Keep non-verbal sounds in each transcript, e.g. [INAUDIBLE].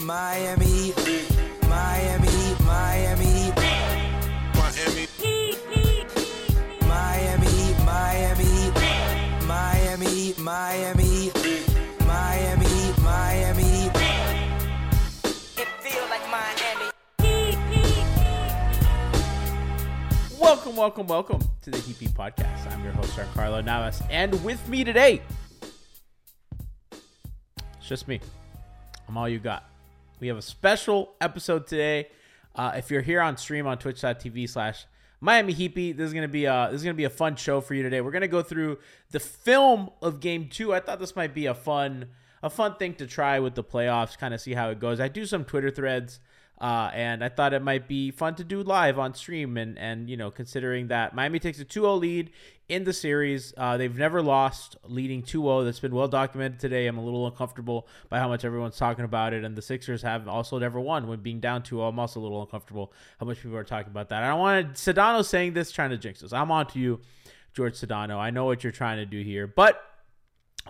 Miami, Miami, Miami, Miami, Miami, Miami, Miami, Miami, Miami, Miami. It feel like Miami. Welcome, welcome, welcome to the DP Podcast. I'm your host, Carlo Navas, and with me today, it's just me. I'm all you got. We have a special episode today. Uh, if you're here on stream on twitch.tv slash Miami Heat Beat, this is gonna be a this is gonna be a fun show for you today. We're gonna go through the film of game two. I thought this might be a fun a fun thing to try with the playoffs, kind of see how it goes. I do some Twitter threads uh, and I thought it might be fun to do live on stream. And, and you know, considering that Miami takes a 2 0 lead in the series, uh, they've never lost leading 2 0. That's been well documented today. I'm a little uncomfortable by how much everyone's talking about it. And the Sixers have also never won when being down 2 0. I'm also a little uncomfortable how much people are talking about that. I don't want Sedano saying this, trying to jinx us. I'm on to you, George Sedano. I know what you're trying to do here. But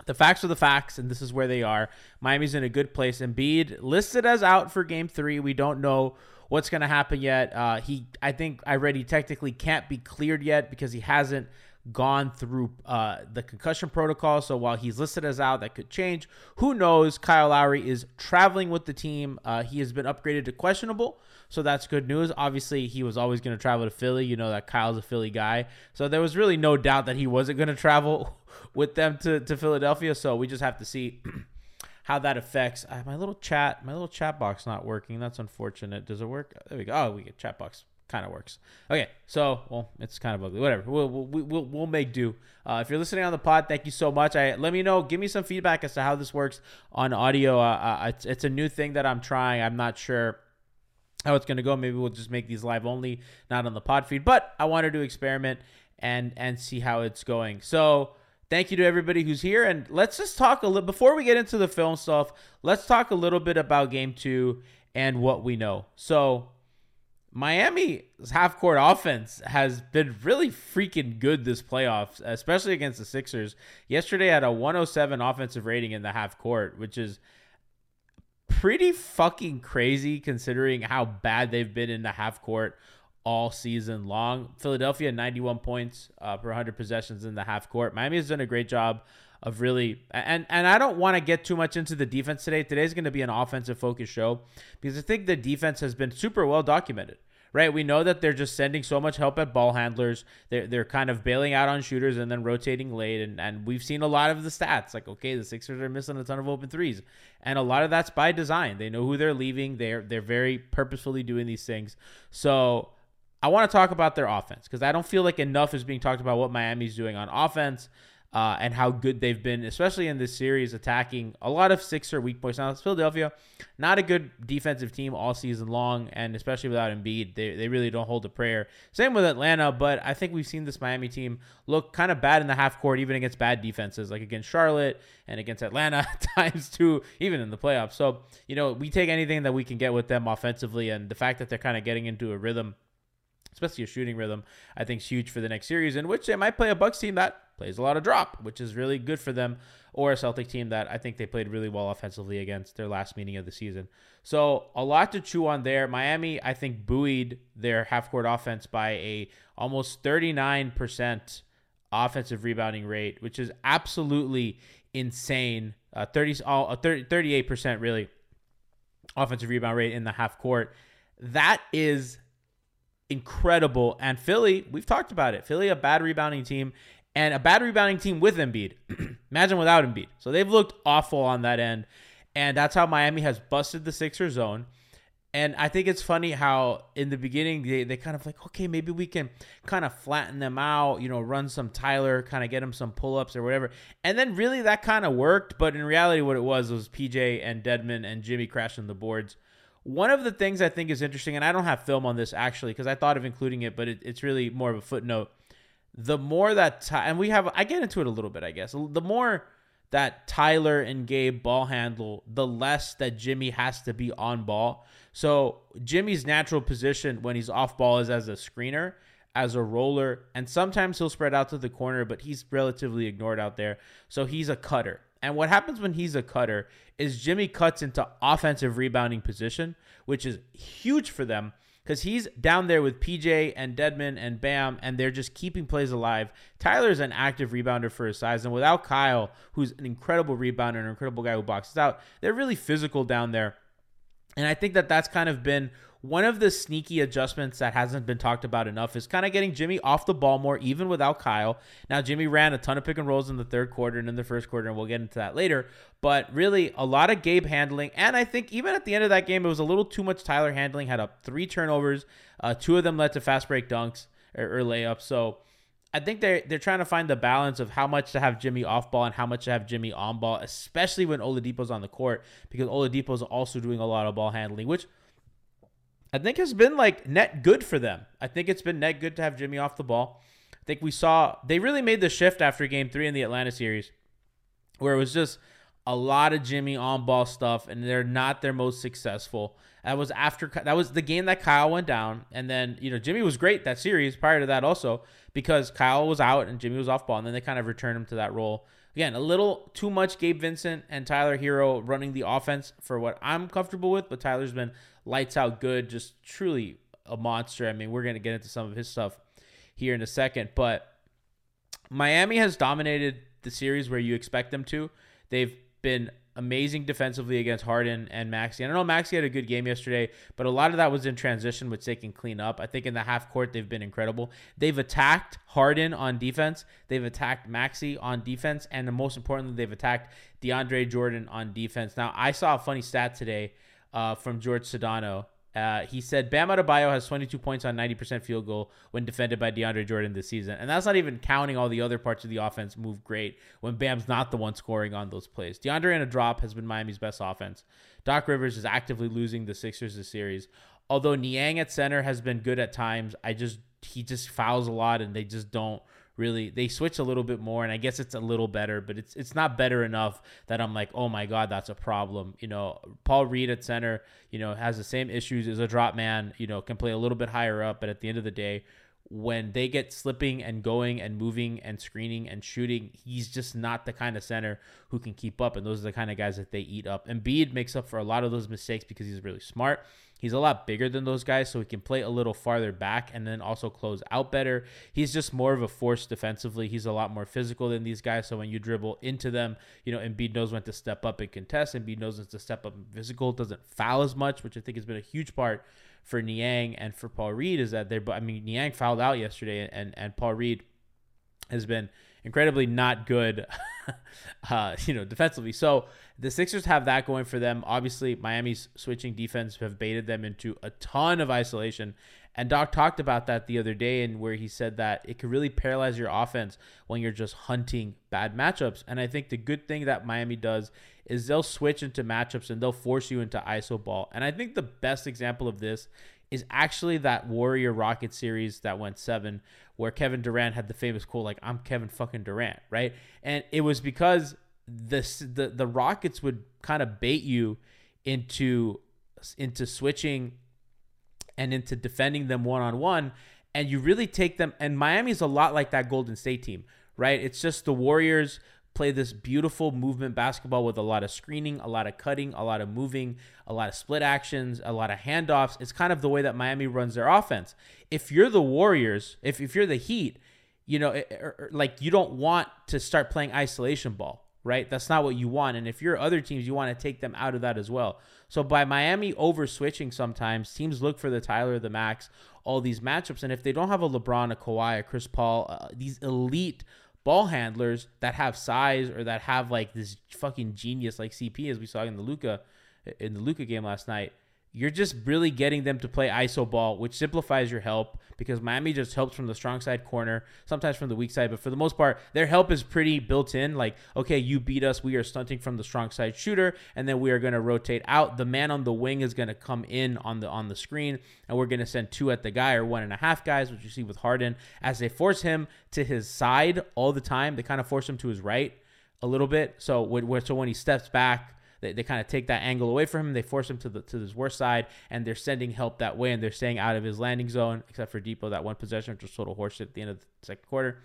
the facts are the facts, and this is where they are. Miami's in a good place. Embiid listed as out for Game Three. We don't know what's going to happen yet. Uh, he, I think, I read he technically can't be cleared yet because he hasn't gone through uh, the concussion protocol. So while he's listed as out, that could change. Who knows? Kyle Lowry is traveling with the team. Uh, he has been upgraded to questionable. So that's good news. Obviously, he was always going to travel to Philly. You know that Kyle's a Philly guy. So there was really no doubt that he wasn't going to travel [LAUGHS] with them to, to Philadelphia. So we just have to see [CLEARS THROAT] how that affects uh, my little chat. My little chat box not working. That's unfortunate. Does it work? There we go. Oh, we get chat box. Kind of works. Okay, so well, it's kind of ugly. Whatever. We'll we'll we'll, we'll make do. Uh, if you're listening on the pod, thank you so much. I let me know. Give me some feedback as to how this works on audio. Uh, uh, it's, it's a new thing that I'm trying. I'm not sure how it's to go. Maybe we'll just make these live only, not on the pod feed. But I wanted to experiment and and see how it's going. So thank you to everybody who's here, and let's just talk a little before we get into the film stuff. Let's talk a little bit about Game Two and what we know. So Miami's half court offense has been really freaking good this playoffs, especially against the Sixers. Yesterday had a 107 offensive rating in the half court, which is pretty fucking crazy considering how bad they've been in the half court all season long. Philadelphia 91 points uh, per 100 possessions in the half court. Miami has done a great job of really and and I don't want to get too much into the defense today. Today's going to be an offensive focused show because I think the defense has been super well documented. Right, we know that they're just sending so much help at ball handlers. They're they're kind of bailing out on shooters and then rotating late, and and we've seen a lot of the stats. Like, okay, the Sixers are missing a ton of open threes, and a lot of that's by design. They know who they're leaving. They're they're very purposefully doing these things. So I want to talk about their offense because I don't feel like enough is being talked about what Miami's doing on offense. Uh, and how good they've been, especially in this series, attacking a lot of Sixer weak points. Now, Philadelphia, not a good defensive team all season long, and especially without Embiid, they, they really don't hold a prayer. Same with Atlanta, but I think we've seen this Miami team look kind of bad in the half court, even against bad defenses, like against Charlotte and against Atlanta [LAUGHS] times two, even in the playoffs. So, you know, we take anything that we can get with them offensively, and the fact that they're kind of getting into a rhythm especially a shooting rhythm, I think is huge for the next series, in which they might play a Bucks team that plays a lot of drop, which is really good for them, or a Celtic team that I think they played really well offensively against their last meeting of the season. So a lot to chew on there. Miami, I think, buoyed their half court offense by a almost 39% offensive rebounding rate, which is absolutely insane. Uh, 30, uh, 30, 38% really offensive rebound rate in the half court. That is incredible. And Philly, we've talked about it. Philly, a bad rebounding team and a bad rebounding team with Embiid. [CLEARS THROAT] Imagine without Embiid. So they've looked awful on that end. And that's how Miami has busted the Sixer zone. And I think it's funny how in the beginning they, they kind of like, okay, maybe we can kind of flatten them out, you know, run some Tyler, kind of get him some pull ups or whatever. And then really that kind of worked. But in reality, what it was was PJ and Dedmon and Jimmy crashing the boards. One of the things I think is interesting, and I don't have film on this actually because I thought of including it, but it, it's really more of a footnote. The more that, Ty- and we have, I get into it a little bit, I guess. The more that Tyler and Gabe ball handle, the less that Jimmy has to be on ball. So Jimmy's natural position when he's off ball is as a screener, as a roller, and sometimes he'll spread out to the corner, but he's relatively ignored out there. So he's a cutter. And what happens when he's a cutter is Jimmy cuts into offensive rebounding position, which is huge for them because he's down there with PJ and Dedmon and Bam, and they're just keeping plays alive. Tyler's an active rebounder for his size, and without Kyle, who's an incredible rebounder, and an incredible guy who boxes out, they're really physical down there. And I think that that's kind of been one of the sneaky adjustments that hasn't been talked about enough is kind of getting Jimmy off the ball more, even without Kyle. Now, Jimmy ran a ton of pick and rolls in the third quarter and in the first quarter, and we'll get into that later. But really, a lot of Gabe handling. And I think even at the end of that game, it was a little too much Tyler handling. Had up three turnovers, uh, two of them led to fast break dunks or, or layups. So, I think they're they're trying to find the balance of how much to have Jimmy off ball and how much to have Jimmy on ball, especially when Oladipo's on the court, because Oladipo's also doing a lot of ball handling, which I think has been like net good for them. I think it's been net good to have Jimmy off the ball. I think we saw they really made the shift after game three in the Atlanta series, where it was just a lot of Jimmy on ball stuff, and they're not their most successful. That was after that was the game that Kyle went down, and then you know Jimmy was great that series prior to that also because Kyle was out and Jimmy was off ball, and then they kind of returned him to that role. Again, a little too much Gabe Vincent and Tyler Herro running the offense for what I'm comfortable with, but Tyler's been lights out good, just truly a monster. I mean, we're to get into some of his stuff here in a second, but Miami has dominated the series where you expect them to. They've been amazing defensively against Harden and Maxey. I don't know Maxey had a good game yesterday, but a lot of that was in transition, which they can clean up. I think in the half court they've been incredible. They've attacked Harden on defense, they've attacked Maxey on defense, and most importantly, they've attacked DeAndre Jordan on defense. Now, I saw a funny stat today uh, from George Sedano. Uh, he said Bam Adebayo has 22 points on 90% field goal when defended by DeAndre Jordan this season, and that's not even counting all the other parts of the offense move great when Bam's not the one scoring on those plays. DeAndre in a drop has been Miami's best offense. Doc Rivers is actively losing the Sixers this series. Although Niang at center has been good at times, I just he just fouls a lot, and they just don't really they switch a little bit more and I guess it's a little better, but it's it's not better enough that I'm like, "Oh my god, that's a problem." You know, Paul Reed at center, you know, has the same issues as a drop man, you know, can play a little bit higher up, but at the end of the day, when they get slipping and going and moving and screening and shooting, he's just not the kind of center who can keep up. And those are the kind of guys that they eat up. And Embiid makes up for a lot of those mistakes because he's really smart. He's a lot bigger than those guys, so he can play a little farther back and then also close out better. He's just more of a force defensively. He's a lot more physical than these guys. So when you dribble into them, you know, Embiid knows when to step up and contest. Embiid knows when to step up and physical, doesn't foul as much, which I think has been a huge part for Niang and for Paul Reed is that they're, I mean, Niang fouled out yesterday and, and Paul Reed has been incredibly not good, [LAUGHS] uh, you know, defensively. So the Sixers have that going for them. Obviously, Miami's switching defense have baited them into a ton of isolation, And Doc talked about that the other day, and where he said that it could really paralyze your offense when you're just hunting bad matchups. And I think the good thing that Miami does is they'll switch into matchups and they'll force you into ISO ball. And I think the best example of this is actually that Warrior Rocket series that went seven, where Kevin Durant had the famous quote like "I'm Kevin fucking Durant," right? And it was because this the the Rockets would kind of bait you into into switching and into defending them one on one, and you really take them. And Miami's a lot like that Golden State team, right? It's just the Warriors play this beautiful movement basketball with a lot of screening, a lot of cutting, a lot of moving, a lot of split actions, a lot of handoffs. It's kind of the way that Miami runs their offense. If you're the Warriors, if, if you're the Heat, you know, it- or- or, like you don't want to start playing isolation ball, right? That's not what you want. And if you're other teams, you want to take them out of that as well. So by Miami over switching sometimes, teams look for the Tyler, the Max, all these matchups. And if they don't have a LeBron, a Kawhi, a Chris Paul, uh, these elite ball handlers that have size or that have like this fucking genius like CP as we saw in the Luka in the Luka game last night. You're just really getting them to play ISO ball, which simplifies your help because Miami just helps from the strong side corner, sometimes from the weak side, but for the most part, their help is pretty built in. Like, okay, you beat us, we are stunting from the strong side shooter, and then we are going to rotate out. The man on the wing is going to come in on the on the screen, and we're going to send two at the guy or one and a half guys, which you see with Harden, as they force him to his side all the time. They kind of force him to his right a little bit. So when, so when he steps back, they, they kind of take that angle away from him. They force him to the to his worst side, and they're sending help that way, and they're staying out of his landing zone, except for Dipo that one possession, which was total horseshit at the end of the second quarter.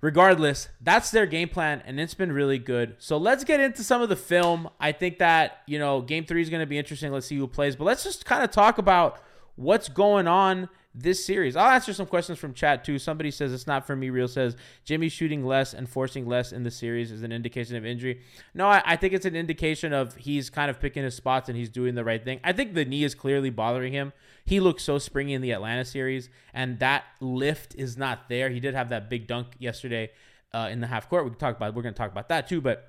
Regardless, that's their game plan, and it's been really good. So let's get into some of the film. I think that you know Game Three is going to be interesting. Let's see who plays, but let's just kind of talk about what's going on this series. I'll answer some questions from chat too. Somebody says it's not for me. Real says Jimmy shooting less and forcing less in the series is an indication of injury. No, I, I think it's an indication of he's kind of picking his spots and he's doing the right thing. I think the knee is clearly bothering him. He looked so springy in the Atlanta series, and that lift is not there. He did have that big dunk yesterday uh, in the half court. We talk about. We're going to talk about that too, but.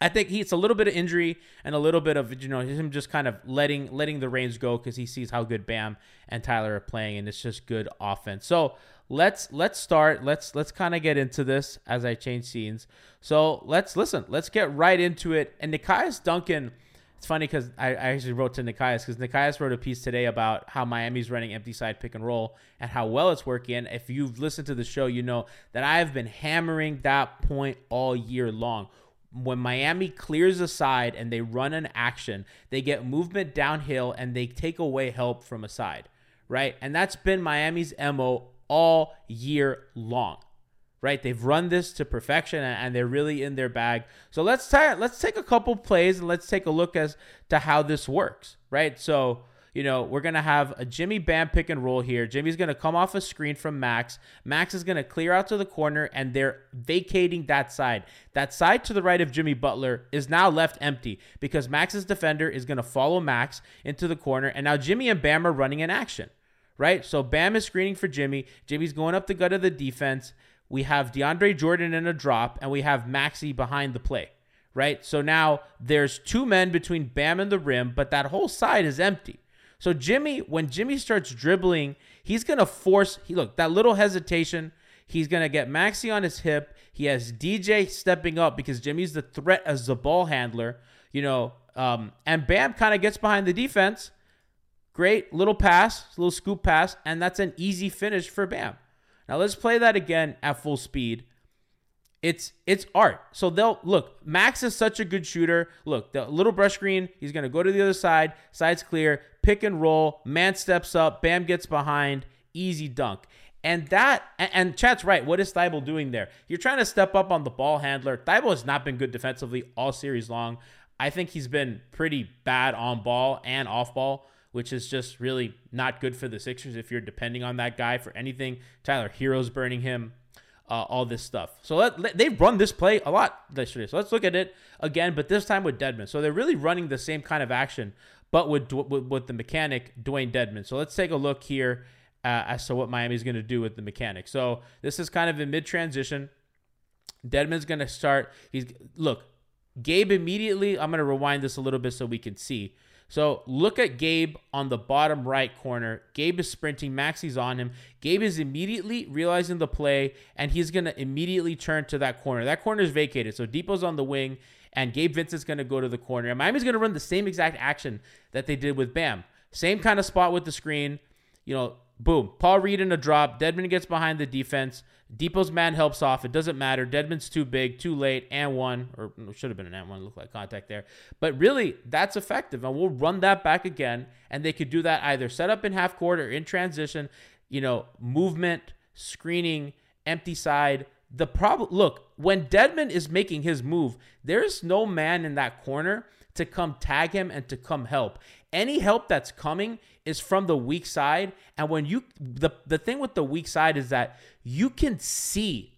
I think he's a little bit of injury and a little bit of you know him just kind of letting letting the reins go because he sees how good Bam and Tyler are playing and it's just good offense. So let's let's start. Let's let's kind of get into this as I change scenes. So let's listen. Let's get right into it. And Nekias Duncan. It's funny because I, I actually wrote to Nekias because Nekias wrote a piece today about how Miami's running empty side pick and roll and how well it's working. If you've listened to the show, you know that I have been hammering that point all year long when Miami clears a side and they run an action, they get movement downhill and they take away help from a side, right? And that's been Miami's MO all year long. Right? They've run this to perfection and they're really in their bag. So let's try, let's take a couple plays and let's take a look as to how this works, right? So you know, we're going to have a Jimmy Bam pick and roll here. Jimmy's going to come off a screen from Max. Max is going to clear out to the corner, and they're vacating that side. That side to the right of Jimmy Butler is now left empty because Max's defender is going to follow Max into the corner, and now Jimmy and Bam are running in action, right? So Bam is screening for Jimmy. Jimmy's going up the gut of the defense. We have DeAndre Jordan in a drop, and we have Maxey behind the play right? So now there's two men between Bam and the rim, but that whole side is empty. So Jimmy, when Jimmy starts dribbling, he's gonna force. He look that little hesitation. He's gonna get Maxey on his hip. He has DJ stepping up because Jimmy's the threat as the ball handler. You know, um, and Bam kind of gets behind the defense. Great little pass, little scoop pass, and that's an easy finish for Bam. Now let's play that again at full speed. It's it's art. So they'll look. Max is such a good shooter. Look, the little brush screen. He's gonna go to the other side. Side's clear. Pick and roll. Man steps up. Bam gets behind. Easy dunk. And that and, Chat's right. What is Thybulle doing there? You're trying to step up on the ball handler. Thybulle has not been good defensively all series long. I think he's been pretty bad on ball and off ball, which is just really not good for the Sixers if you're depending on that guy for anything. Tyler Herro's burning him uh, all this stuff. So let, let- they've run this play a lot yesterday. So let's look at it again, but this time with Dedmon. So they're really running the same kind of action, but with with, with the mechanic Dewayne Dedmon. So let's take a look here uh, as to what Miami's going to do with the mechanic. So this is kind of in mid transition. Dedmon's going to start. He's look. Gabe immediately, I'm going to rewind this a little bit so we can see. So look at Gabe on the bottom right corner. Gabe is sprinting. Maxey's on him. Gabe is immediately realizing the play, and he's going to immediately turn to that corner. That corner is vacated. So Dipo's on the wing, and Gabe Vincent's going to go to the corner. And Miami's going to run the same exact action that they did with Bam. Same kind of spot with the screen. You know, boom. Paul Reed in a drop. Dedmon gets behind the defense. Dipo's man helps off. It doesn't matter. Dedmon's too big, too late, and one, or should have been an and one. Looked like contact there. But really, that's effective. And we'll run that back again. And they could do that either set up in half court or in transition, you know, movement, screening, empty side. The problem, look, when Dedmon is making his move, there's no man in that corner to come tag him and to come help. Any help that's coming is from the weak side. And when you the the thing with the weak side is that you can see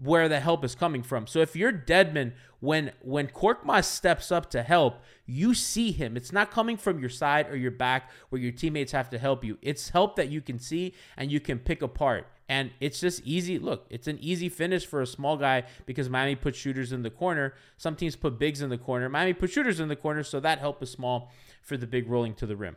where the help is coming from. So if you're Dedmon, when when Korkmaz steps up to help, you see him. It's not coming from your side or your back where your teammates have to help you. It's help that you can see and you can pick apart. And it's just easy. Look, it's an easy finish for a small guy because Miami put shooters in the corner. Some teams put bigs in the corner. Miami put shooters in the corner, so that help is small for the big rolling to the rim.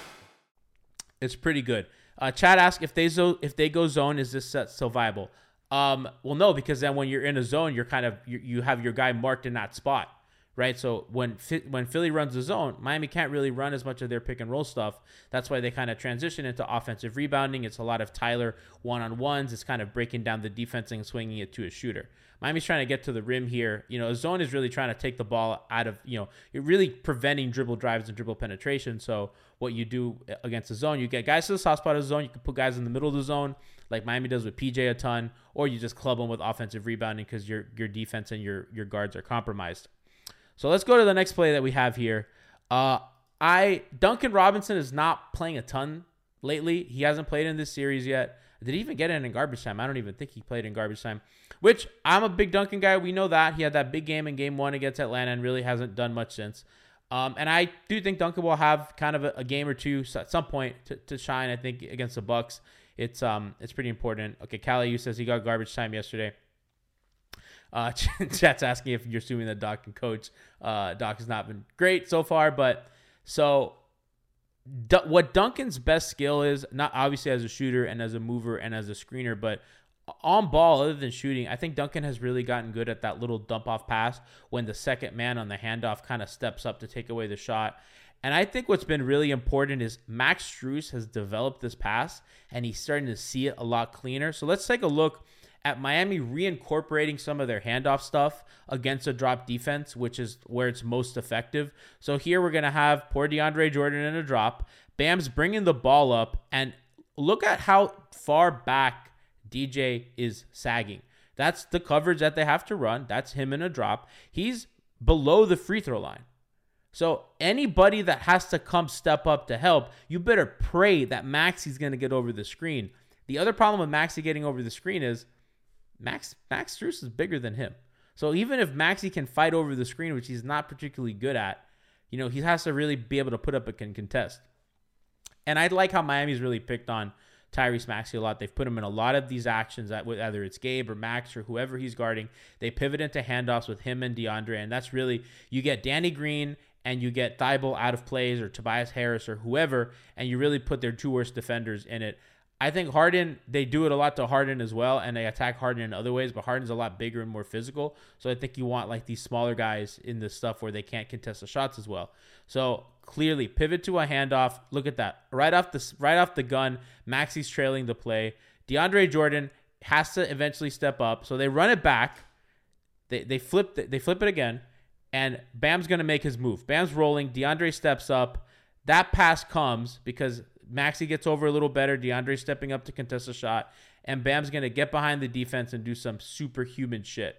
It's pretty good. Uh, Chad asked if they zo- if they go zone, is this set still viable? Um, well, no, because then when you're in a zone, you're kind of you, you have your guy marked in that spot, right? So when when Philly runs the zone, Miami can't really run as much of their pick and roll stuff. That's why they kind of transition into offensive rebounding. It's a lot of Tyler one on ones. It's kind of breaking down the defense and swinging it to a shooter. Miami's trying to get to the rim here. You know, a zone is really trying to take the ball out of, you know, you're really preventing dribble drives and dribble penetration. So what you do against the zone, you get guys to the soft spot of the zone. You can put guys in the middle of the zone, like Miami does with PJ a ton, or you just club them with offensive rebounding because your your defense and your your guards are compromised. So let's go to the next play that we have here. Uh, I Duncan Robinson is not playing a ton lately. He hasn't played in this series yet. Did he even get in in garbage time? I don't even think he played in garbage time. Which I'm a big Duncan guy. We know that he had that big game in Game One against Atlanta and really hasn't done much since. Um, and I do think Duncan will have kind of a, a game or two at some point to, to shine. I think against the Bucks, it's um it's pretty important. Okay, Callie, you says he got garbage time yesterday. Uh, [LAUGHS] chat's asking if you're assuming that Doc can coach. Uh, Doc has not been great so far, but so what Duncan's best skill is, not obviously as a shooter and as a mover and as a screener, but on ball, other than shooting, I think Duncan has really gotten good at that little dump off pass when the second man on the handoff kind of steps up to take away the shot. And I think what's been really important is Max Strus has developed this pass and he's starting to see it a lot cleaner. So let's take a look at Miami reincorporating some of their handoff stuff against a drop defense, which is where it's most effective. So here we're going to have poor DeAndre Jordan in a drop. Bam's bringing the ball up, and look at how far back DJ is sagging. That's the coverage that they have to run. That's him in a drop. He's below the free throw line. So anybody that has to come step up to help, you better pray that Maxey's going to get over the screen. The other problem with Maxey getting over the screen is Max Max Strus is bigger than him. So even if Maxey can fight over the screen, which he's not particularly good at, you know, he has to really be able to put up a contest. And I like how Miami's really picked on Tyrese Maxey a lot. They've put him in a lot of these actions that whether it's Gabe or Max or whoever he's guarding, they pivot into handoffs with him and DeAndre, and that's really you get Danny Green and you get Thybulle out of plays or Tobias Harris or whoever, and you really put their two worst defenders in it. I think Harden, they do it a lot to Harden as well, and they attack Harden in other ways, but Harden's a lot bigger and more physical. So I think you want like these smaller guys in this stuff where they can't contest the shots as well. So clearly pivot to a handoff. Look at that. Right off the right off the gun, Maxey's trailing the play. DeAndre Jordan has to eventually step up. So they run it back. They they flip they flip it again, and Bam's gonna make his move. Bam's rolling. DeAndre steps up. That pass comes because Maxey gets over a little better. DeAndre stepping up to contest a shot. And Bam's going to get behind the defense and do some superhuman shit.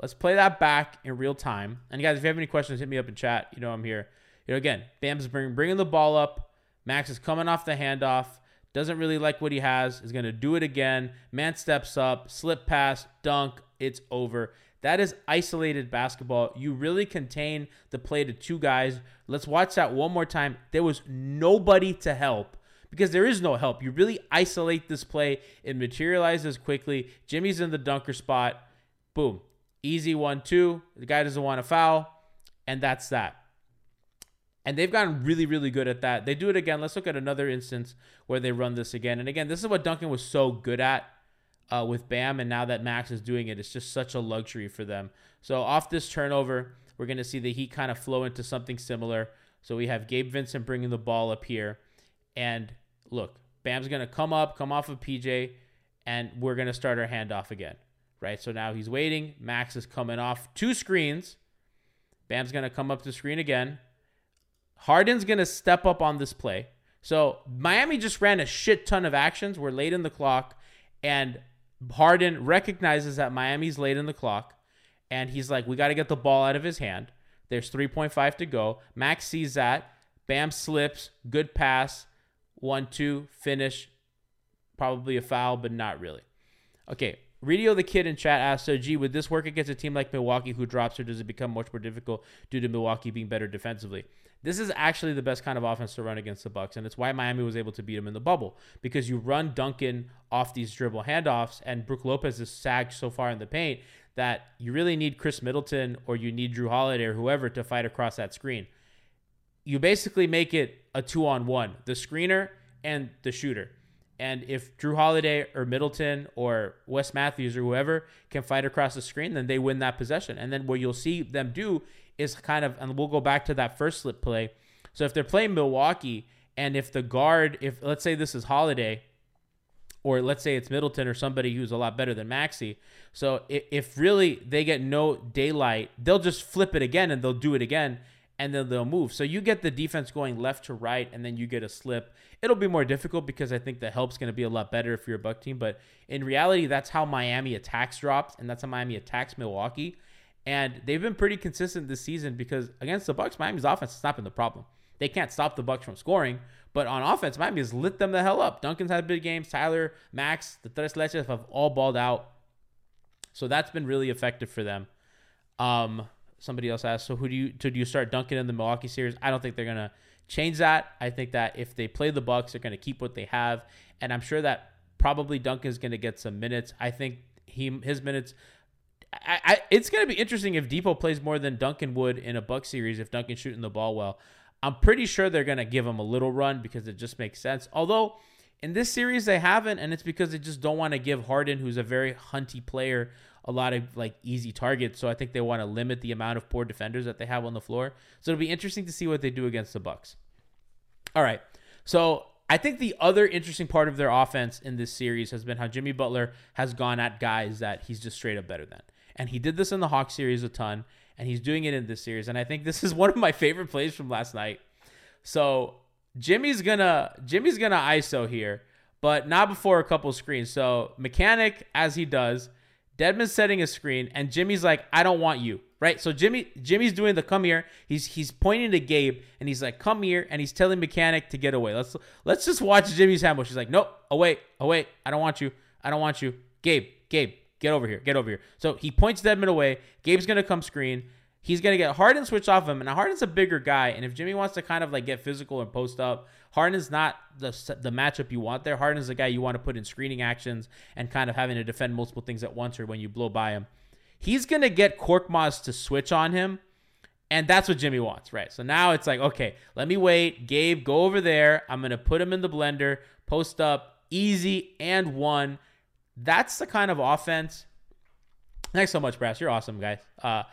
Let's play that back in real time. And guys, if you have any questions, hit me up in chat. You know I'm here. You know, again, Bam's bring, bringing the ball up. Max is coming off the handoff. Doesn't really like what he has. Is going to do it again. Man steps up, slip pass, dunk. It's over. That is isolated basketball. You really contain the play to two guys. Let's watch that one more time. There was nobody to help because there is no help. You really isolate this play. It materializes quickly. Jimmy's in the dunker spot. Boom. Easy one, two. The guy doesn't want to foul. And that's that. And they've gotten really, really good at that. They do it again. Let's look at another instance where they run this again. And again, this is what Duncan was so good at uh, with Bam, and now that Max is doing it, it's just such a luxury for them. So off this turnover, we're going to see the Heat kind of flow into something similar. So we have Gabe Vincent bringing the ball up here, and look, Bam's going to come up, come off of PJ, and we're going to start our handoff again, right? So now he's waiting. Max is coming off two screens. Bam's going to come up the screen again. Harden's going to step up on this play. So Miami just ran a shit ton of actions. We're late in the clock, and Harden recognizes that Miami's late in the clock, and he's like, "We got to get the ball out of his hand." There's 3.5 to go. Max sees that. Bam slips. Good pass. One, two, finish. Probably a foul, but not really. Okay. Radio the kid in chat asked, so gee, would this work against a team like Milwaukee who drops, or does it become much more difficult due to Milwaukee being better defensively? This is actually the best kind of offense to run against the Bucks, and it's why Miami was able to beat them in the bubble because you run Duncan off these dribble handoffs, and Brook Lopez is sagged so far in the paint that you really need Khris Middleton or you need Jrue Holiday or whoever to fight across that screen. You basically make it a two on one, the screener and the shooter. And if Jrue Holiday or Middleton or Wes Matthews or whoever can fight across the screen, then they win that possession. And then what you'll see them do is kind of, and we'll go back to that first slip play. So if they're playing Milwaukee, and if the guard, if let's say this is Holiday, or let's say it's Middleton or somebody who's a lot better than Maxey. So if, if really they get no daylight, they'll just flip it again and they'll do it again and then they'll move. So you get the defense going left to right and then you get a slip. It'll be more difficult because I think the help's going to be a lot better if you're a Buck team. But in reality, that's how Miami attacks drops and that's how Miami attacks Milwaukee. And they've been pretty consistent this season because against the Bucks, Miami's offense has not been the problem. They can't stop the Bucks from scoring, but on offense, Miami has lit them the hell up. Duncan's had big games. Tyler, Max, the Tres Leches have all balled out. So that's been really effective for them. Um, somebody else asked, so who do you do you start Duncan in the Milwaukee series? I don't think they're gonna change that. I think that if they play the Bucks, they're gonna keep what they have, and I'm sure that probably Duncan's gonna get some minutes. I think he his minutes I, I, it's going to be interesting if Dipo plays more than Duncan would in a Buck series if Duncan's shooting the ball well. I'm pretty sure they're going to give him a little run because it just makes sense. Although In this series, they haven't, and it's because they just don't want to give Harden, who's a very hunty player, a lot of like easy targets. So I think they want to limit the amount of poor defenders that they have on the floor. So it'll be interesting to see what they do against the Bucks. All right. So I think the other interesting part of their offense in this series has been how Jimmy Butler has gone at guys that he's just straight up better than. And he did this in the Hawk series a ton, and he's doing it in this series. And I think this is [LAUGHS] one of my favorite plays from last night. So Jimmy's gonna Jimmy's gonna ISO here, but not before a couple screens. So mechanic as he does, Dedmon's setting a screen, and Jimmy's like, I don't want you. Right? So Jimmy Jimmy's doing the come here. He's he's pointing to Gabe and he's like, come here, and he's telling mechanic to get away. Let's let's just watch Jimmy's ambush. She's like, Nope, away, away. I don't want you. I don't want you. Gabe, Gabe, get over here. Get over here. So he points Dedmon away. Gabe's gonna come screen. He's gonna get Harden switch off him, and Harden's a bigger guy. And if Jimmy wants to kind of like get physical and post up, Harden's not the the matchup you want there. Harden's the guy you want to put in screening actions and kind of having to defend multiple things at once or when you blow by him. He's gonna get Korkmaz to switch on him, and that's what Jimmy wants, right? So now it's like, okay, let me wait. Gabe, go over there. I'm gonna put him in the blender, post up, easy and one. That's the kind of offense. Thanks so much, Brass. You're awesome, guys. Uh,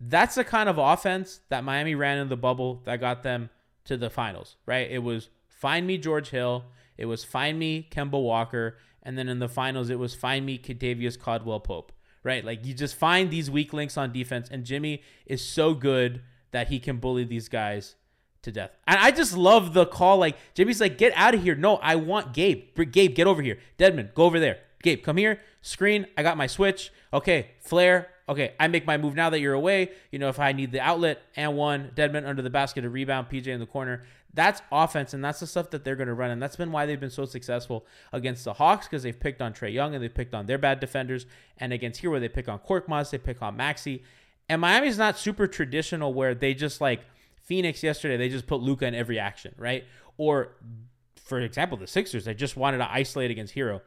that's the kind of offense that Miami ran in the bubble that got them to the finals, right? It was find me George Hill, it was find me Kemba Walker, and then in the finals it was find me Kentavious Caldwell Pope, right? Like you just find these weak links on defense, and Jimmy is so good that he can bully these guys to death. And I just love the call. Like Jimmy's like, get out of here. No, I want Gabe. Gabe, get over here. Dedmon, go over there. Gabe, come here. Screen. I got my switch. Okay, flare. Okay, I make my move now that you're away. You know, if I need the outlet and one, Dedmon under the basket, a rebound, PJ in the corner. That's offense, and that's the stuff that they're going to run. And that's been why they've been so successful against the Hawks because they've picked on Trae Young and they've picked on their bad defenders. And against here, where they pick on Korkmaz, they pick on Maxey. And Miami's not super traditional where they just like Phoenix yesterday, they just put Luka in every action, right? Or, for example, the Sixers, they just wanted to isolate against Herro.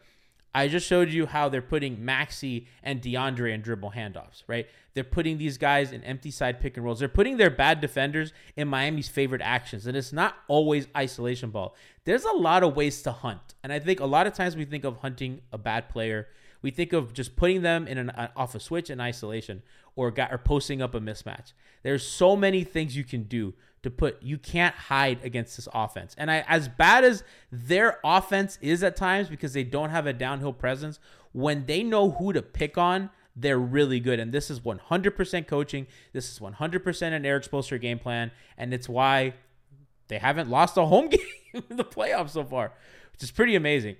I just showed you how they're putting Maxey and DeAndre in dribble handoffs, right? They're putting these guys in empty side pick and rolls. They're putting their bad defenders in Miami's favorite actions. And it's not always isolation ball. There's a lot of ways to hunt. And I think a lot of times we think of hunting a bad player. We think of just putting them in an uh, off a switch in isolation or got or posting up a mismatch. There's so many things you can do to put you can't hide against this offense. And I as bad as their offense is at times because they don't have a downhill presence, when they know who to pick on, they're really good. And this is 100% coaching. This is 100% an Erik Spoelstra game plan, and it's why they haven't lost a home [LAUGHS] game in the playoffs so far, which is pretty amazing.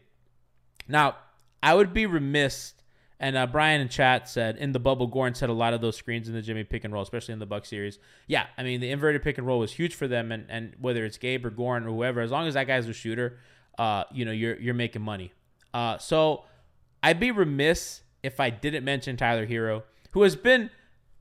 Now, I would be remiss and uh, Brian in chat said in the bubble, Goran said a lot of those screens in the Jimmy pick and roll, especially in the Buck series. Yeah, I mean the inverted pick and roll was huge for them, and, and whether it's Gabe or Goran or whoever, as long as that guy's a shooter, uh, you know you're you're making money. Uh, so I'd be remiss if I didn't mention Tyler Herro, who has been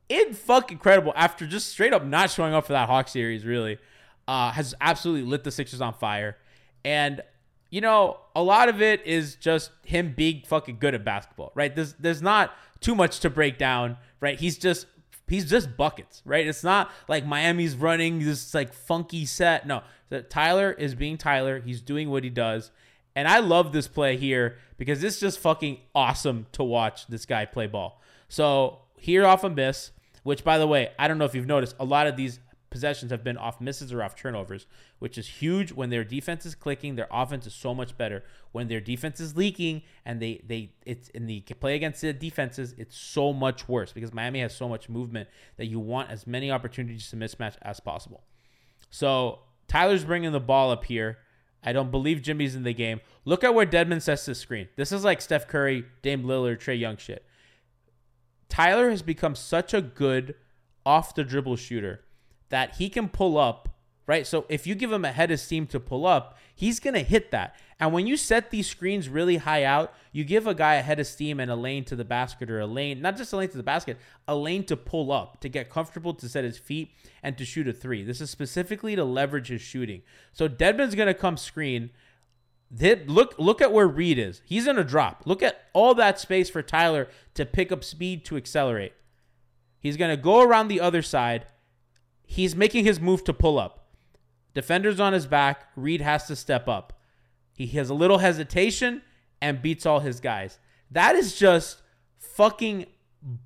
in fucking incredible after just straight up not showing up for that Hawk series. Really, uh, has absolutely lit the Sixers on fire, and you know, a lot of it is just him being fucking good at basketball, right? There's there's not too much to break down, right? He's just he's just buckets, right? It's not like Miami's running this like funky set. No, Tyler is being Tyler. He's doing what he does. And I love this play here because it's just fucking awesome to watch this guy play ball. So here off a miss, which by the way, I don't know if you've noticed, a lot of these possessions have been off misses or off turnovers, which is huge when their defense is clicking. Their offense is so much better when their defense is leaking and they they it's in the play against the defenses. It's so much worse because Miami has so much movement that you want as many opportunities to mismatch as possible. So Tyler's bringing the ball up here. I don't believe Jimmy's in the game. Look at where Dedmon sets the screen. This is like Steph Curry, Dame Lillard, Trae Young shit. Tyler has become such a good off the dribble shooter that he can pull up, right? So if you give him a head of steam to pull up, he's going to hit that. And when you set these screens really high out, you give a guy a head of steam and a lane to the basket or a lane, not just a lane to the basket, a lane to pull up, to get comfortable, to set his feet, and to shoot a three. This is specifically to leverage his shooting. So Dedmon's going to come screen. Look, look at where Reed is. He's in a drop. Look at all that space for Tyler to pick up speed to accelerate. He's going to go around the other side he's making his move to pull up. Defender's on his back. Reed has to step up. He has a little hesitation and beats all his guys. That is just fucking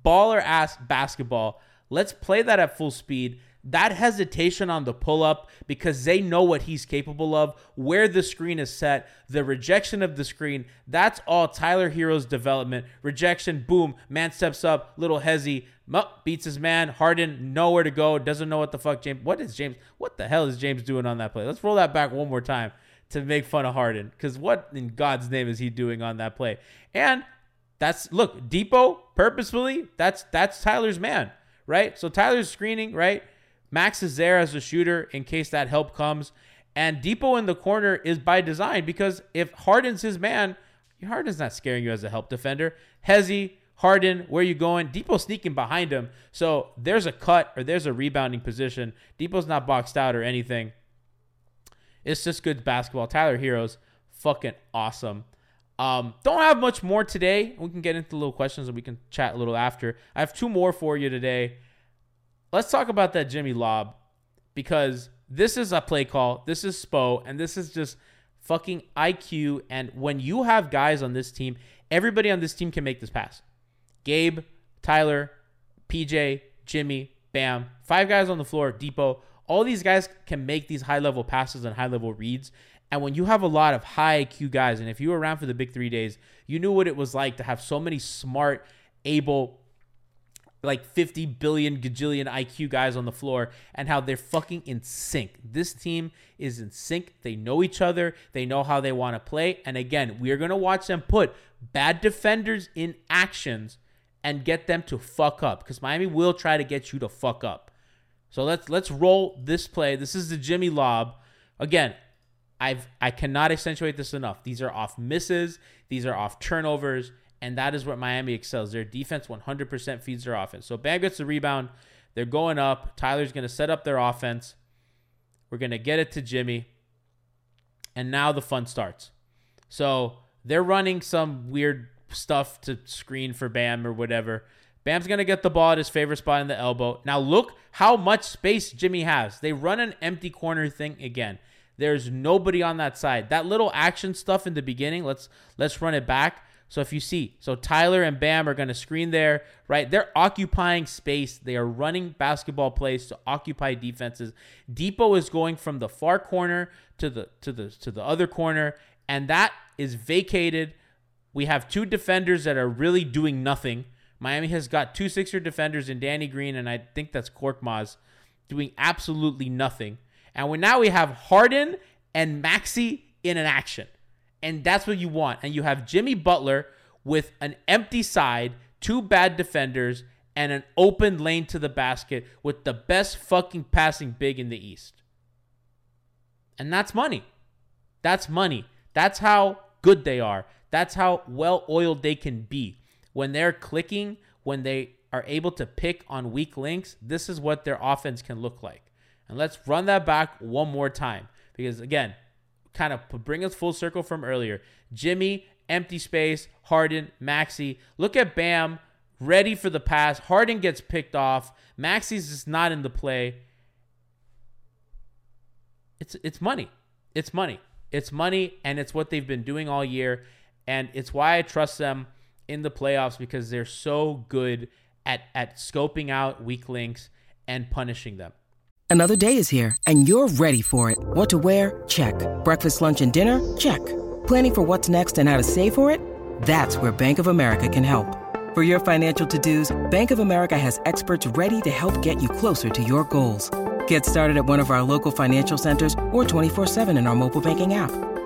baller ass basketball. Let's play that at full speed. That hesitation on the pull up because they know what he's capable of, where the screen is set, the rejection of the screen. That's all Tyler Herro's development. Rejection, boom, man steps up, little hezzy, beats his man. Harden, nowhere to go, doesn't know what the fuck James. What is James? What the hell is James doing on that play? Let's roll that back one more time to make fun of Harden because what in God's name is he doing on that play? And that's look, Dipo purposefully. That's that's Tyler's man, right? So Tyler's screening, right? Max is there as a shooter in case that help comes, and Dipo in the corner is by design because if Harden's his man, Harden's not scaring you as a help defender. Hezzy, Harden, where you going? Dipo sneaking behind him, so there's a cut or there's a rebounding position. Dipo's not boxed out or anything. It's just good basketball. Tyler Herro's, fucking awesome. Um, don't have much more today. We can get into little questions and we can chat a little after. I have two more for you today. Let's talk about that Jimmy lob because this is a play call. This is Spo, and this is just fucking IQ. And when you have guys on this team, everybody on this team can make this pass. Gabe, Tyler, PJ, Jimmy, Bam, five guys on the floor, Dipo. All these guys can make these high level passes and high level reads. And when you have a lot of high IQ guys, and if you were around for the big three days, you knew what it was like to have so many smart, able, like 50 billion gajillion IQ guys on the floor and how they're fucking in sync. This team is in sync. They know each other, they know how they want to play. And again, we are going to watch them put bad defenders in actions and get them to fuck up because Miami will try to get you to fuck up. So let's let's roll this play. This is the Jimmy lob. Again, I've I cannot accentuate this enough. These are off misses, these are off turnovers, and that is what Miami excels. Their defense 100% feeds their offense. So Bam gets the rebound. They're going up. Tyler's going to set up their offense. We're going to get it to Jimmy. And now the fun starts. So they're running some weird stuff to screen for Bam or whatever. Bam's going to get the ball at his favorite spot in the elbow. Now, look how much space Jimmy has. They run an empty corner thing again. There's nobody on that side. That little action stuff in the beginning, let's let's run it back. So if you see, so Tyler and Bam are going to screen there, right? They're occupying space. They are running basketball plays to occupy defenses. Dipo is going from the far corner to the to the to the other corner, and that is vacated. We have two defenders that are really doing nothing. Miami has got two Sixer defenders in Danny Green, and I think that's Korkmaz, doing absolutely nothing. And we now we have Harden and Maxey in an action. And that's what you want. And you have Jimmy Butler with an empty side, two bad defenders, and an open lane to the basket with the best fucking passing big in the East. And that's money. That's money. That's how good they are. That's how well oiled they can be when they're clicking, when they are able to pick on weak links, this is what their offense can look like. And let's run that back one more time because, again, kind of bring us full circle from earlier. Jimmy, empty space, Harden, Maxey. Look at Bam, ready for the pass. Harden gets picked off. Maxey's just not in the play. It's it's money. It's money. It's money, and it's what they've been doing all year. And it's why I trust them in the playoffs because they're so good at at scoping out weak links and punishing them. Another day is here and you're ready for it. What to wear? Check. Breakfast, lunch and dinner? Check. Planning for what's next and how to save for it? That's where Bank of America can help. For your financial to-dos, Bank of America has experts ready to help get you closer to your goals. Get started at one of our local financial centers or 24-7 in our mobile banking app.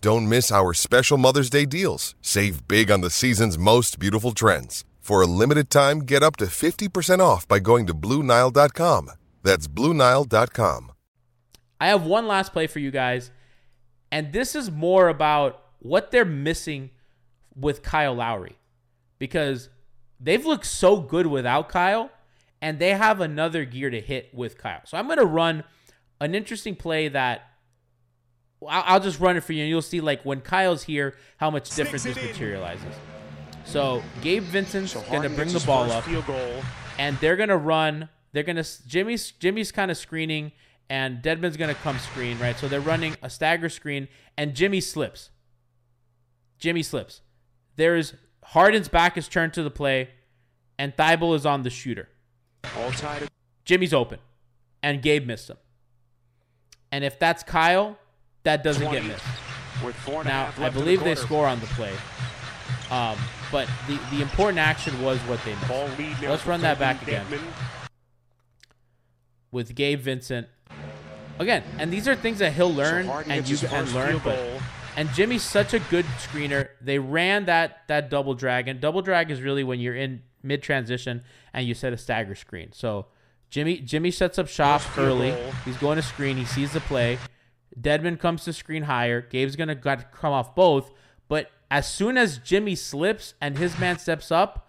Don't miss our special Mother's Day deals. Save big on the season's most beautiful trends. For a limited time, get up to 50% off by going to Bluenile.com. That's Bluenile.com. I have one last play for you guys, and this is more about what they're missing with Kyle Lowry because they've looked so good without Kyle and they have another gear to hit with Kyle. So I'm going to run an interesting play that I'll, I'll just run it for you and you'll see like when Kyle's here how much different this materializes. So Gabe Vincent's So going to bring the ball up and they're gonna run. They're gonna Jimmy's Jimmy's kind of screening, and Dedmon's gonna come screen right. So they're running a stagger screen, and Jimmy slips. Jimmy slips. There's Harden's back is turned to the play, and Thybulle is on the shooter. All tied Jimmy's open, and Gabe missed him. And if that's Kyle, that doesn't get missed. Now, I in the believe they score on the play. Um, but the, the important action was what they missed. Ball lead now Let's run that back again. With Gabe Vincent. Again, and these are things that he'll learn So and you can learn. But and Jimmy's such a good screener. They ran that that double drag, and double drag is really when you're in mid transition and you set a stagger screen. So Jimmy Jimmy sets up shop early. He's going to screen. He sees the play. Dedmon comes to screen higher. Gabe's gonna got to come off both. But as soon as Jimmy slips and his man steps up,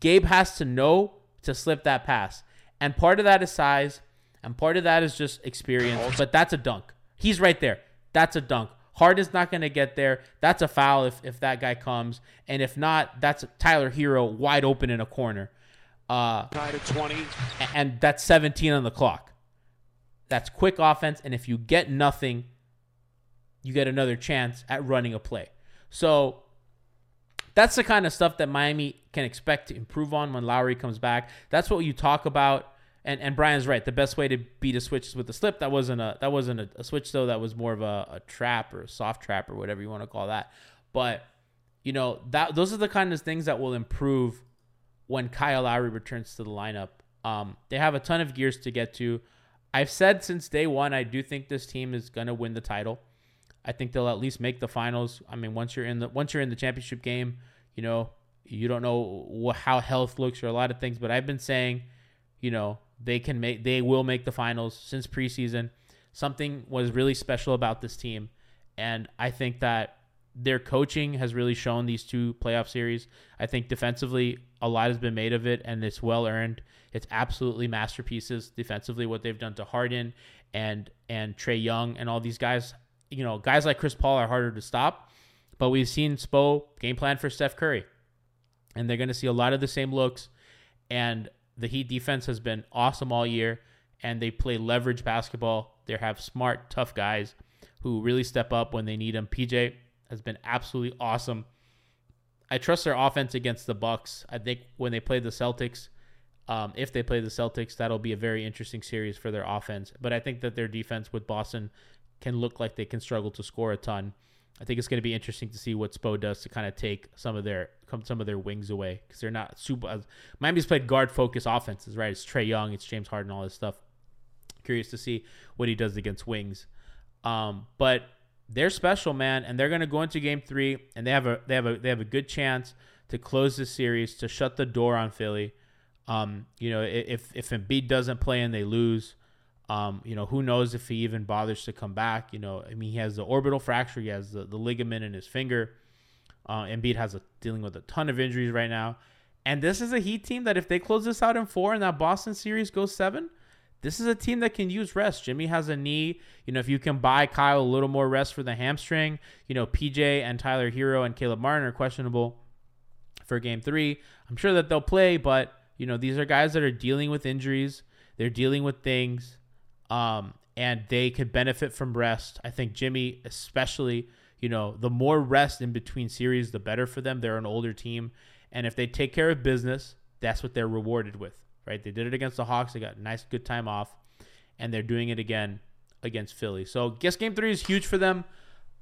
Gabe has to know to slip that pass. And part of that is size, and part of that is just experience. But that's a dunk. He's right there. That's a dunk. Harden's not going to get there. That's a foul if, if that guy comes. And if not, that's Tyler Herro wide open in a corner. Uh, Tied at 20. and that's 17 on the clock. That's quick offense. And if you get nothing, you get another chance at running a play. So that's the kind of stuff that Miami can expect to improve on when Lowry comes back. That's what you talk about. And and Brian's right. The best way to beat a switch is with the slip. That wasn't a that wasn't a, a switch though. That was more of a, a trap or a soft trap or whatever you want to call that. But you know that those are the kind of things that will improve when Kyle Lowry returns to the lineup. Um, they have a ton of gears to get to. I've said since day one, I do think this team is gonna win the title. I think they'll at least make the finals. I mean, once you're in the once you're in the championship game, you know you don't know how health looks or a lot of things. But I've been saying, you know, they can make they will make the finals since preseason. Something was really special about this team, and I think that their coaching has really shown these two playoff series. I think defensively, a lot has been made of it, and it's well earned. It's absolutely masterpieces defensively what they've done to Harden and and Trae Young and all these guys. You know, guys like Chris Paul are harder to stop, but we've seen Spo game plan for Steph Curry, and they're going to see a lot of the same looks. And the Heat defense has been awesome all year, and they play leverage basketball. They have smart, tough guys who really step up when they need them. PJ has been absolutely awesome. I trust their offense against the Bucks. I think when they play the Celtics, um, if they play the Celtics, that'll be a very interesting series for their offense. But I think that their defense with Boston can look like they can struggle to score a ton. I think it's going to be interesting to see what Spo does to kind of take some of their some of their wings away because they're not super. Uh, Miami's played guard focus offenses, right? It's Trae Young, it's James Harden, all this stuff. Curious to see what he does against wings. Um, but they're special, man, and they're going to go into Game Three, and they have a they have a they have a good chance to close this series to shut the door on Philly. Um, you know, if if Embiid doesn't play and they lose, um, you know, who knows if he even bothers to come back? You know, I mean, he has the orbital fracture, he has the, the ligament in his finger. Uh, Embiid has a, dealing with a ton of injuries right now, and this is a Heat team that if they close this out in four and that Boston series goes seven, this is a team that can use rest. Jimmy has a knee. You know, if you can buy Kyle a little more rest for the hamstring, you know, PJ and Tyler Herro and Caleb Martin are questionable for game three. I'm sure that they'll play, but, you know, these are guys that are dealing with injuries. They're dealing with things, um, and they could benefit from rest. I think Jimmy, especially, you know, the more rest in between series, the better for them. They're an older team. And if they take care of business, that's what they're rewarded with, right? They did it against the Hawks. They got nice, good time off, and they're doing it again against Philly. So, guess game three is huge for them.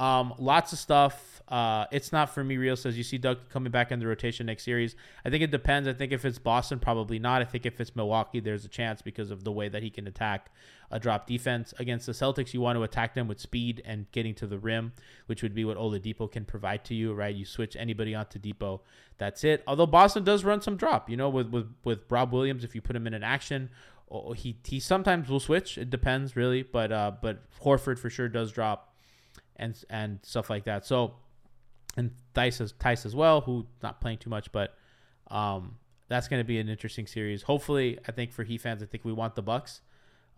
Um, lots of stuff. Uh, it's not for me. Real says you see Doug coming back in the rotation next series. I think it depends. I think if it's Boston, probably not. I think if it's Milwaukee, there's a chance because of the way that he can attack a drop defense against the Celtics. You want to attack them with speed and getting to the rim, which would be what Oladipo can provide to you, right? You switch anybody onto Dipo, that's it. Although Boston does run some drop, you know, with with with Rob Williams, if you put him in an action, he he sometimes will switch. It depends really, but uh, but Horford for sure does drop and and stuff like that. So and Dice as Theis as well, who not playing too much, but um, that's going to be an interesting series. Hopefully, I think for Heat fans, I think we want the Bucks,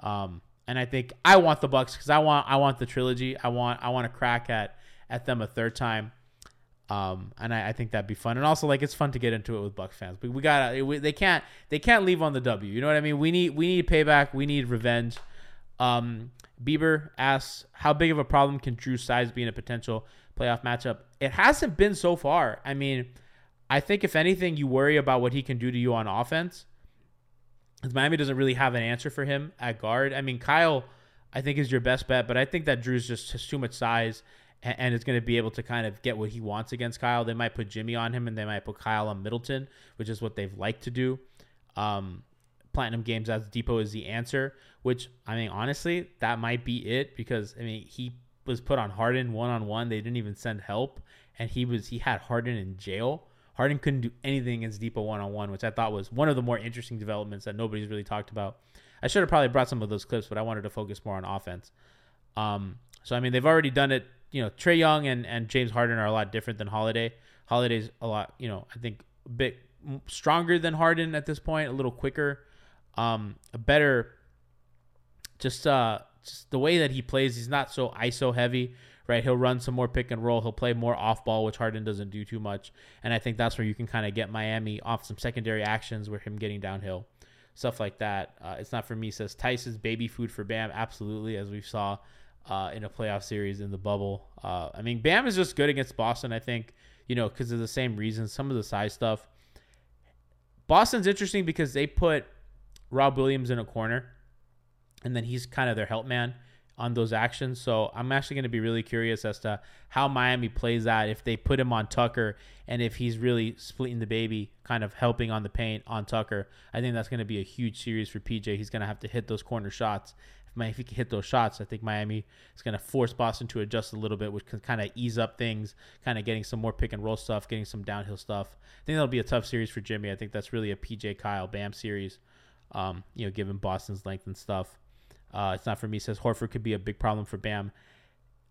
um, and I think I want the Bucks because I want I want the trilogy. I want I want to crack at at them a third time. Um, and I, I think that'd be fun, and also like it's fun to get into it with Bucks fans. But we gotta, we, they can't, they can't leave on the W. You know what I mean? We need, we need payback. We need revenge. Um, Bieber asks, how big of a problem can Jrue's size be in a potential playoff matchup? It hasn't been so far. I mean, I think if anything, you worry about what he can do to you on offense. Because Miami doesn't really have an answer for him at guard. I mean, Kyle, I think is your best bet, but I think that Jrue's just has too much size and, and is going to be able to kind of get what he wants against Kyle. They might put Jimmy on him, and they might put Kyle on Middleton, which is what they've liked to do. Um, Platinum Games as Dipo is the answer, which I mean, honestly, that might be it because I mean he was put on Harden one on one. They didn't even send help, and he was he had Harden in jail. Harden couldn't do anything against Dipo one on one, which I thought was one of the more interesting developments that nobody's really talked about. I should have probably brought some of those clips, but I wanted to focus more on offense. Um, so I mean, they've already done it. You know, Trae Young and, and James Harden are a lot different than Holiday. Holiday's a lot, you know, I think a bit stronger than Harden at this point, a little quicker, um, a better. Just uh, just the way that he plays, he's not so ISO heavy, right? He'll run some more pick and roll. He'll play more off ball, which Harden doesn't do too much. And I think that's where you can kind of get Miami off some secondary actions where him getting downhill, stuff like that. Uh, it's not for me. Says Tyson's baby food for Bam. Absolutely, as we saw uh, in a playoff series in the bubble. Uh, I mean, Bam is just good against Boston. I think you know because of the same reasons. Some of the size stuff. Boston's interesting because they put Rob Williams in a corner, and then he's kind of their help man on those actions. So I'm actually going to be really curious as to how Miami plays that if they put him on Tucker and if he's really splitting the baby, kind of helping on the paint on Tucker. I think that's going to be a huge series for PJ. He's going to have to hit those corner shots. If he can hit those shots, I think Miami is going to force Boston to adjust a little bit, which can kind of ease up things, kind of getting some more pick and roll stuff, getting some downhill stuff. I think that'll be a tough series for Jimmy. I think that's really a PJ Kyle Bam series, um, you know, given Boston's length and stuff. Uh, it's not for me. Says Horford could be a big problem for Bam.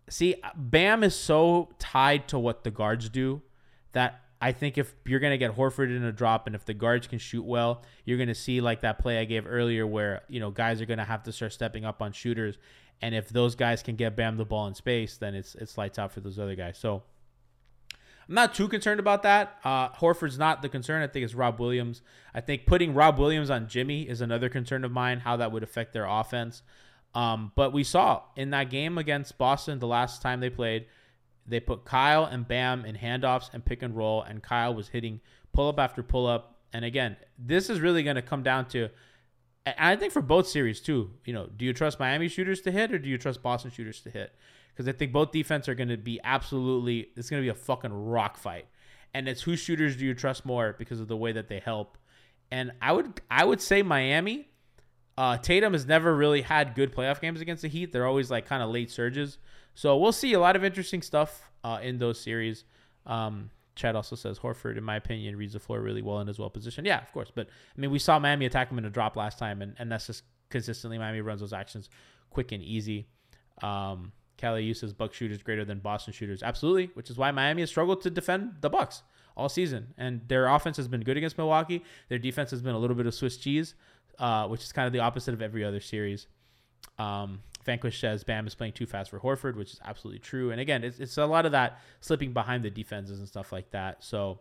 See, Bam is so tied to what the guards do that I think if you're going to get Horford in a drop and if the guards can shoot well, you're going to see like that play I gave earlier where, you know, guys are going to have to start stepping up on shooters. And if those guys can get Bam the ball in space, then it's it's lights out for those other guys. So I'm not too concerned about that. Uh, Horford's not the concern. I think it's Rob Williams. I think putting Rob Williams on Jimmy is another concern of mine, how that would affect their offense. Um, but we saw in that game against Boston the last time they played, they put Kyle and Bam in handoffs and pick and roll, and Kyle was hitting pull up after pull up. And again, this is really going to come down to, I think for both series too. You know, do you trust Miami shooters to hit or do you trust Boston shooters to hit? Because I think both defense are going to be absolutely. It's going to be a fucking rock fight, and it's whose shooters do you trust more because of the way that they help. And I would I would say Miami. Uh, Tatum has never really had good playoff games against the Heat. They're always like kind of late surges. So we'll see a lot of interesting stuff uh, in those series. Um, Chad also says Horford, in my opinion, reads the floor really well and is well positioned. Yeah, of course. But I mean, we saw Miami attack him in a drop last time, and, and that's just consistently Miami runs those actions quick and easy. Um, Kelly uses Buck shooters greater than Boston shooters. Absolutely, which is why Miami has struggled to defend the Bucks all season. And their offense has been good against Milwaukee. Their defense has been a little bit of Swiss cheese, uh, which is kind of the opposite of every other series. Um, Vanquish says Bam is playing too fast for Horford, which is absolutely true. And again, it's, it's a lot of that slipping behind the defenses and stuff like that. So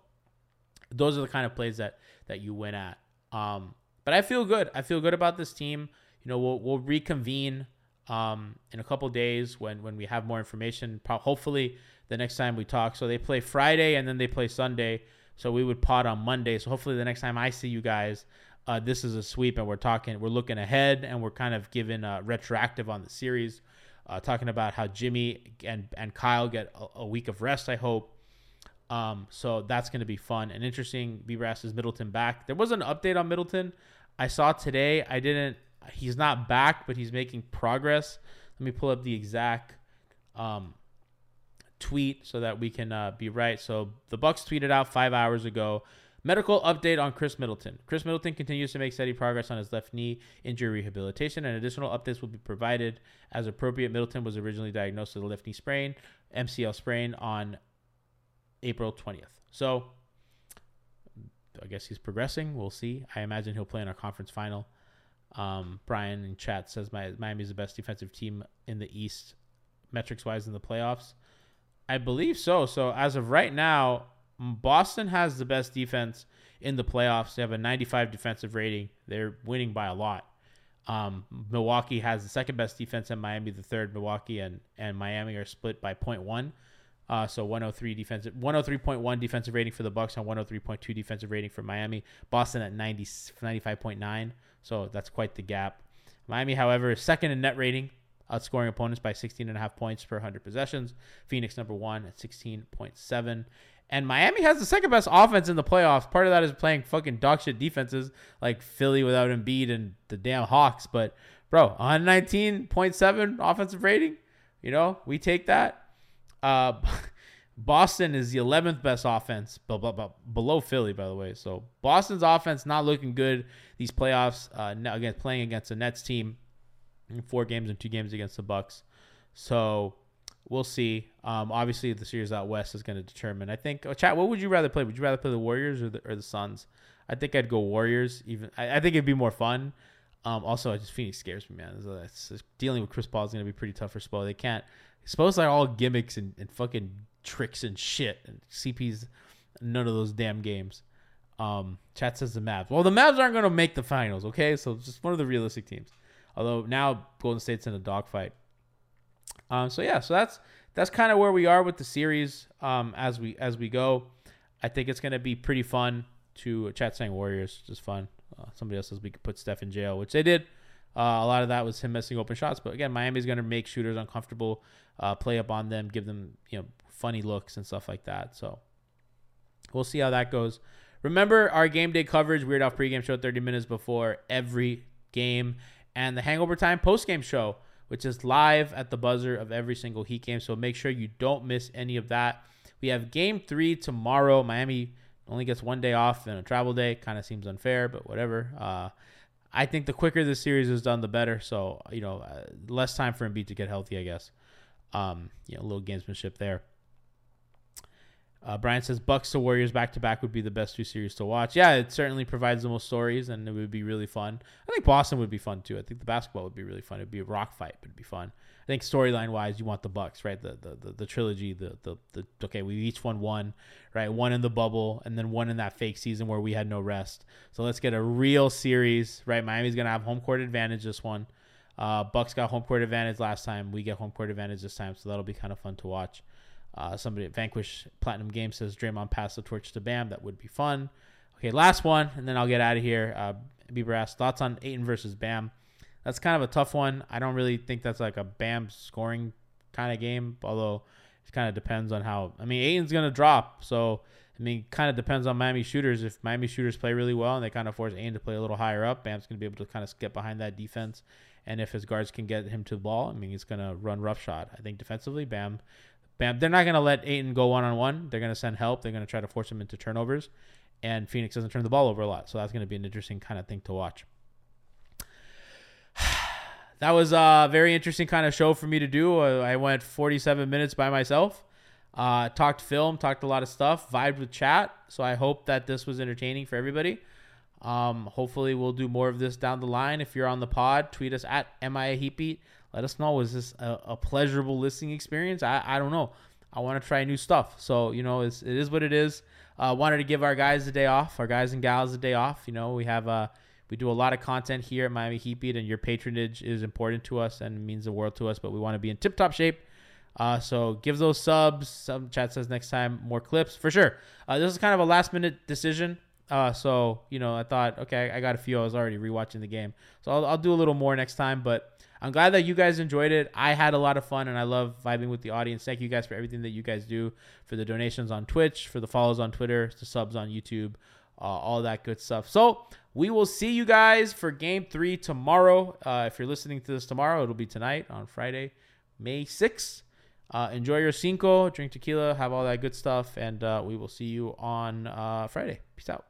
those are the kind of plays that that you win at. Um, but I feel good. I feel good about this team. You know, we'll we'll reconvene um, in a couple days when when we have more information. Hopefully, the next time we talk. So they play Friday and then they play Sunday. So we would pod on Monday. So hopefully, the next time I see you guys, uh, this is a sweep and we're talking, we're looking ahead and we're kind of giving uh, retroactive on the series, uh, talking about how Jimmy and and Kyle get a, a week of rest. I hope. Um, so that's going to be fun and interesting. Bieber is Middleton back. There was an update on Middleton. I saw today. I didn't. He's not back, but he's making progress. Let me pull up the exact um, tweet so that we can uh, be right. So the Bucks tweeted out five hours ago. Medical update on Khris Middleton. Khris Middleton continues to make steady progress on his left knee injury rehabilitation, and additional updates will be provided as appropriate. Middleton was originally diagnosed with a left knee sprain MCL sprain on April 20th. So I guess he's progressing. We'll see. I imagine he'll play in our conference final. Um, Brian in chat says my Miami's the best defensive team in the East, metrics wise, in the playoffs. I believe so. So as of right now, Boston has the best defense in the playoffs. They have a 95 defensive rating. They're winning by a lot. Um, Milwaukee has the second best defense, and Miami the third. Milwaukee and and Miami are split by 0.1. Uh, so 103 defensive, 103.1 defensive rating for the Bucks and 103.2 defensive rating for Miami. Boston at 90, 95.9. So that's quite the gap. Miami, however, is second in net rating, outscoring opponents by 16 and a half points per 100 possessions. Phoenix number one at 16.7. And Miami has the second best offense in the playoffs. Part of that is playing fucking dog shit defenses like Philly without Embiid and the damn Hawks. But bro, 119.7 offensive rating. You know, we take that. Uh, [LAUGHS] Boston is the 11th best offense, but below Philly, by the way. So Boston's offense not looking good these playoffs. Uh, again, playing against a Nets team in four games and two games against the Bucks. So we'll see. Um, obviously, the series out west is going to determine. I think. Oh, chat. What would you rather play? Would you rather play the Warriors or the or the Suns? I think I'd go Warriors. Even I, I think it'd be more fun. Um, also, just Phoenix scares me, man. Dealing with Chris Paul is going to be pretty tough for Spo. They can't Suppose like all gimmicks and, and fucking tricks and shit. And CP's none of those damn games. Um, chat says the Mavs. Well, the Mavs aren't going to make the finals, okay? So just one of the realistic teams. Although now Golden State's in a dogfight. Um, so yeah, so that's that's kind of where we are with the series um, as we as we go. I think it's going to be pretty fun to chat saying Warriors, just fun. Uh, somebody else says we could put Steph in jail, which they did. Uh, a lot of that was him missing open shots, but again, Miami's going to make shooters uncomfortable uh, play up on them, give them you know funny looks and stuff like that. So we'll see how that goes. Remember our game day coverage, Weird Off pregame show 30 minutes before every game, and the Hangover Time postgame show, which is live at the buzzer of every single Heat game. So make sure you don't miss any of that. We have game three tomorrow. Miami only gets one day off and a travel day. Kind of seems unfair, but whatever. Uh, I think the quicker this series is done, the better. So you know, uh, less time for Embiid to get healthy, I guess. Um, you know, a little gamesmanship there. Uh, Brian says Bucks to Warriors back to back would be the best two series to watch. Yeah, it certainly provides the most stories, and it would be really fun. I think Boston would be fun too. I think the basketball would be really fun. It'd be a rock fight, but it'd be fun. I think storyline wise, you want the Bucks, right? The the the, the trilogy, the, the the okay, we each won one, right? One in the bubble, and then one in that fake season where we had no rest. So let's get a real series, right? Miami's gonna have home court advantage this one. Uh, Bucks got home court advantage last time. We get home court advantage this time, so that'll be kind of fun to watch. Uh, somebody at Vanquish Platinum Game says Draymond pass the torch to Bam. That would be fun. Okay, last one, and then I'll get out of here. Uh, Bieber asks thoughts on Ayton versus Bam. That's kind of a tough one. I don't really think that's like a Bam scoring kind of game, although it kind of depends on how. I mean, Ayton's gonna drop, so I mean, kind of depends on Miami shooters. If Miami shooters play really well and they kind of force Ayton to play a little higher up, Bam's gonna be able to kind of get behind that defense and if his guards can get him to the ball, I mean, he's to run roughshod. I think defensively, Bam, Bam, they're not going to let Ayton go one on one. They're going to send help. They're going to try to force him into turnovers. And Phoenix doesn't turn the ball over a lot. So that's going to be an interesting kind of thing to watch. [SIGHS] that was a very interesting kind of show for me to do. I went 47 minutes by myself. Uh, talked film, talked a lot of stuff, vibed with chat. So I hope that this was entertaining for everybody. Um, hopefully, we'll do more of this down the line. If you're on the pod, tweet us at MIA Heatbeat. Let us know. Was this a, a pleasurable listening experience? I, I don't know. I want to try new stuff. So, you know, it's, it is what it is. Uh, wanted to give our guys a day off, our guys and gals a day off. You know, we have uh, we do a lot of content here at Miami Heat Beat, and your patronage is important to us and means the world to us. But we want to be in tip top shape. Uh, so give those subs. Some chat says next time more clips for sure. Uh, this is kind of a last minute decision. Uh, so you know, I thought, okay, I got a few. I was already rewatching the game, so I'll, I'll do a little more next time. But I'm glad that you guys enjoyed it. I had a lot of fun, and I love vibing with the audience. Thank you guys for everything that you guys do, for the donations on Twitch, for the follows on Twitter, the subs on YouTube, uh, all that good stuff. So we will see you guys for Game Three tomorrow. Uh, if you're listening to this tomorrow, it'll be tonight on Friday, May 6th. Uh, enjoy your cinco, drink tequila, have all that good stuff, and uh, we will see you on uh, Friday. Peace out.